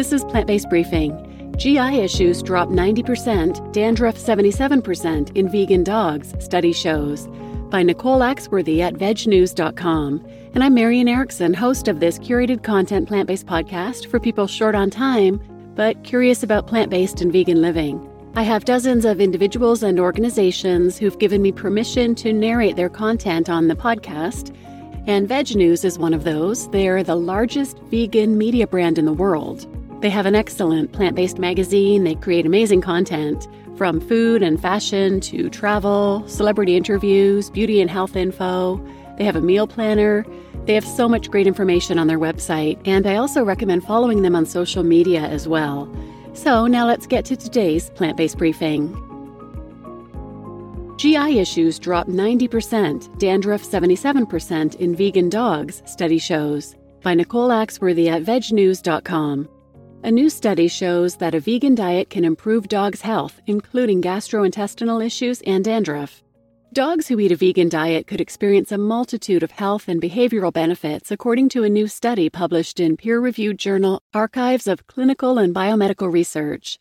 This is Plant Based Briefing. GI issues drop 90%, dandruff 77% in vegan dogs, study shows. By Nicole Axworthy at vegnews.com. And I'm Marian Erickson, host of this curated content plant based podcast for people short on time, but curious about plant based and vegan living. I have dozens of individuals and organizations who've given me permission to narrate their content on the podcast, and Veg News is one of those. They're the largest vegan media brand in the world. They have an excellent plant based magazine, they create amazing content from food and fashion to travel, celebrity interviews, beauty and health info. They have a meal planner. They have so much great information on their website, and I also recommend following them on social media as well. So now let's get to today's plant based briefing. GI issues drop 90%, dandruff 77% in vegan dogs, study shows. By Nicole Axworthy at vegnews.com. A new study shows that a vegan diet can improve dogs' health, including gastrointestinal issues and dandruff. Dogs who eat a vegan diet could experience a multitude of health and behavioral benefits, according to a new study published in peer reviewed journal Archives of Clinical and Biomedical Research.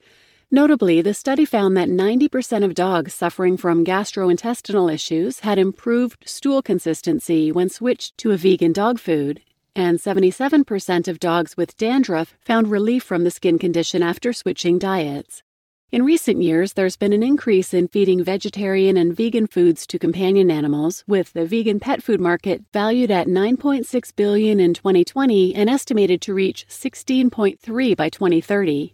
Notably, the study found that 90% of dogs suffering from gastrointestinal issues had improved stool consistency when switched to a vegan dog food, and 77% of dogs with dandruff found relief from the skin condition after switching diets. In recent years, there's been an increase in feeding vegetarian and vegan foods to companion animals, with the vegan pet food market valued at 9.6 billion in 2020 and estimated to reach 16.3 by 2030.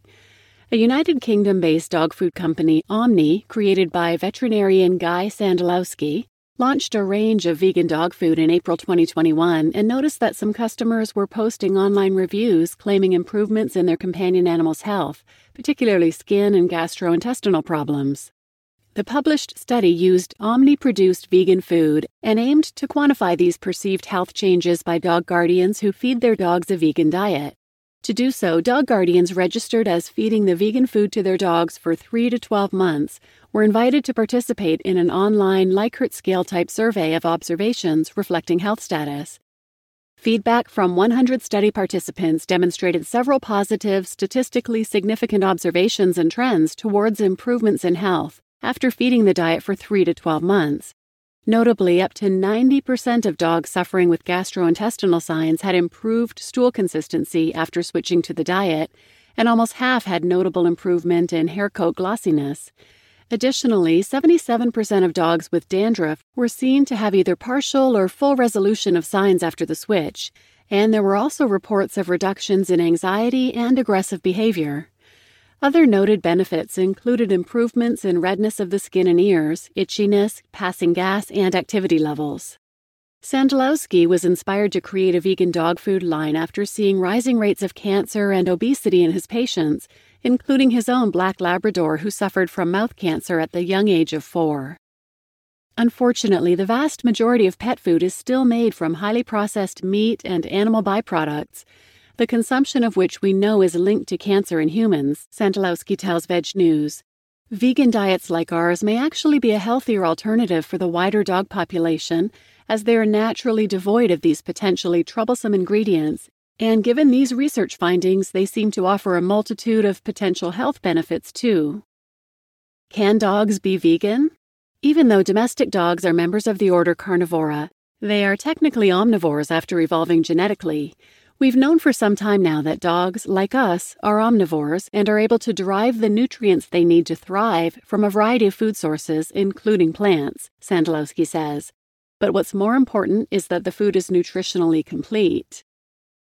A United Kingdom-based dog food company, Omni, created by veterinarian Guy Sandelowsky, launched a range of vegan dog food in April 2021 and noticed that some customers were posting online reviews claiming improvements in their companion animal's health, particularly skin and gastrointestinal problems. The published study used Omni produced vegan food and aimed to quantify these perceived health changes by dog guardians who feed their dogs a vegan diet. To do so, dog guardians registered as feeding the vegan food to their dogs for 3 to 12 months were invited to participate in an online Likert scale type survey of observations reflecting health status. Feedback from 100 study participants demonstrated several positive, statistically significant observations and trends towards improvements in health after feeding the diet for 3 to 12 months. Notably, up to 90% of dogs suffering with gastrointestinal signs had improved stool consistency after switching to the diet, and almost half had notable improvement in hair coat glossiness. Additionally, 77% of dogs with dandruff were seen to have either partial or full resolution of signs after the switch, and there were also reports of reductions in anxiety and aggressive behavior. Other noted benefits included improvements in redness of the skin and ears, itchiness, passing gas, and activity levels. Sandlowski was inspired to create a vegan dog food line after seeing rising rates of cancer and obesity in his patients, including his own black Labrador who suffered from mouth cancer at the young age of four. Unfortunately, the vast majority of pet food is still made from highly processed meat and animal byproducts, the consumption of which we know is linked to cancer in humans, Sandelowsky tells Veg News. Vegan diets like ours may actually be a healthier alternative for the wider dog population, as they are naturally devoid of these potentially troublesome ingredients, and given these research findings, they seem to offer a multitude of potential health benefits too. Can dogs be vegan? Even though domestic dogs are members of the order Carnivora, they are technically omnivores after evolving genetically, We've known for some time now that dogs, like us, are omnivores and are able to derive the nutrients they need to thrive from a variety of food sources, including plants, Sandelowsky says. But what's more important is that the food is nutritionally complete.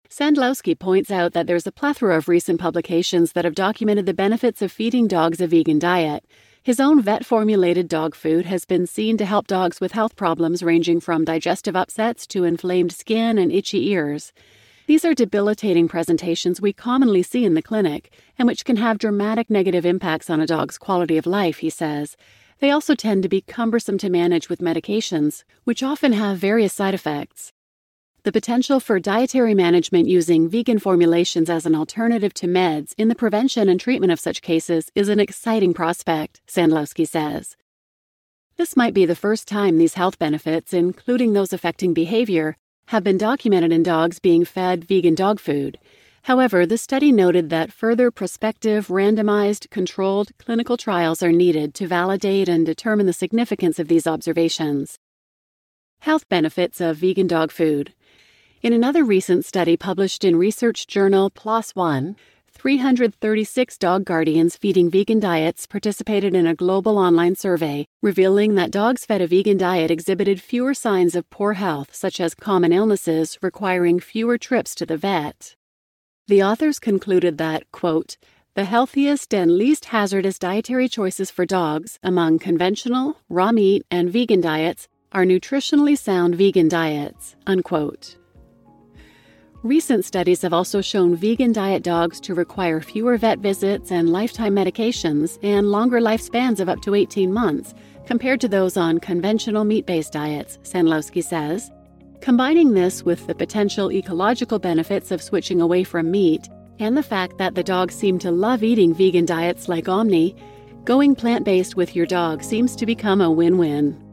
Sandelowsky points out that there's a plethora of recent publications that have documented the benefits of feeding dogs a vegan diet. His own vet formulated dog food has been seen to help dogs with health problems ranging from digestive upsets to inflamed skin and itchy ears. These are debilitating presentations we commonly see in the clinic and which can have dramatic negative impacts on a dog's quality of life, he says. They also tend to be cumbersome to manage with medications, which often have various side effects. The potential for dietary management using vegan formulations as an alternative to meds in the prevention and treatment of such cases is an exciting prospect, Sandelowsky says. This might be the first time these health benefits, including those affecting behavior, have been documented in dogs being fed vegan dog food. However, the study noted that further prospective, randomized, controlled clinical trials are needed to validate and determine the significance of these observations. Health benefits of vegan dog food. In another recent study published in research journal PLOS One, 336 dog guardians feeding vegan diets participated in a global online survey, revealing that dogs fed a vegan diet exhibited fewer signs of poor health, such as common illnesses requiring fewer trips to the vet. The authors concluded that, quote, the healthiest and least hazardous dietary choices for dogs among conventional, raw meat, and vegan diets are nutritionally sound vegan diets, unquote. Recent studies have also shown vegan diet dogs to require fewer vet visits and lifetime medications and longer lifespans of up to 18 months compared to those on conventional meat based diets, Sandlowski says. Combining this with the potential ecological benefits of switching away from meat and the fact that the dogs seem to love eating vegan diets like Omni, going plant based with your dog seems to become a win win.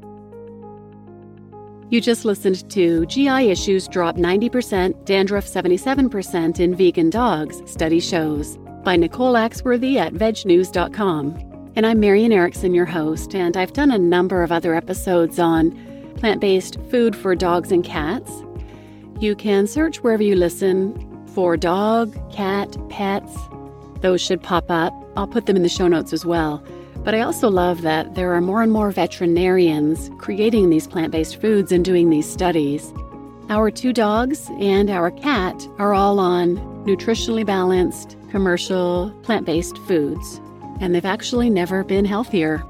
You just listened to GI issues drop 90%, dandruff 77% in vegan dogs, study shows, by Nicole Axworthy at vegnews.com. And I'm Marian Erickson, your host, and I've done a number of other episodes on plant based food for dogs and cats. You can search wherever you listen for dog, cat, pets. Those should pop up. I'll put them in the show notes as well. But I also love that there are more and more veterinarians creating these plant based foods and doing these studies. Our two dogs and our cat are all on nutritionally balanced, commercial, plant based foods, and they've actually never been healthier.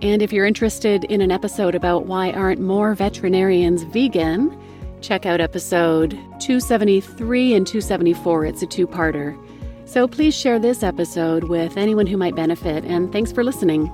And if you're interested in an episode about why aren't more veterinarians vegan, check out episode 273 and 274. It's a two parter. So please share this episode with anyone who might benefit, and thanks for listening.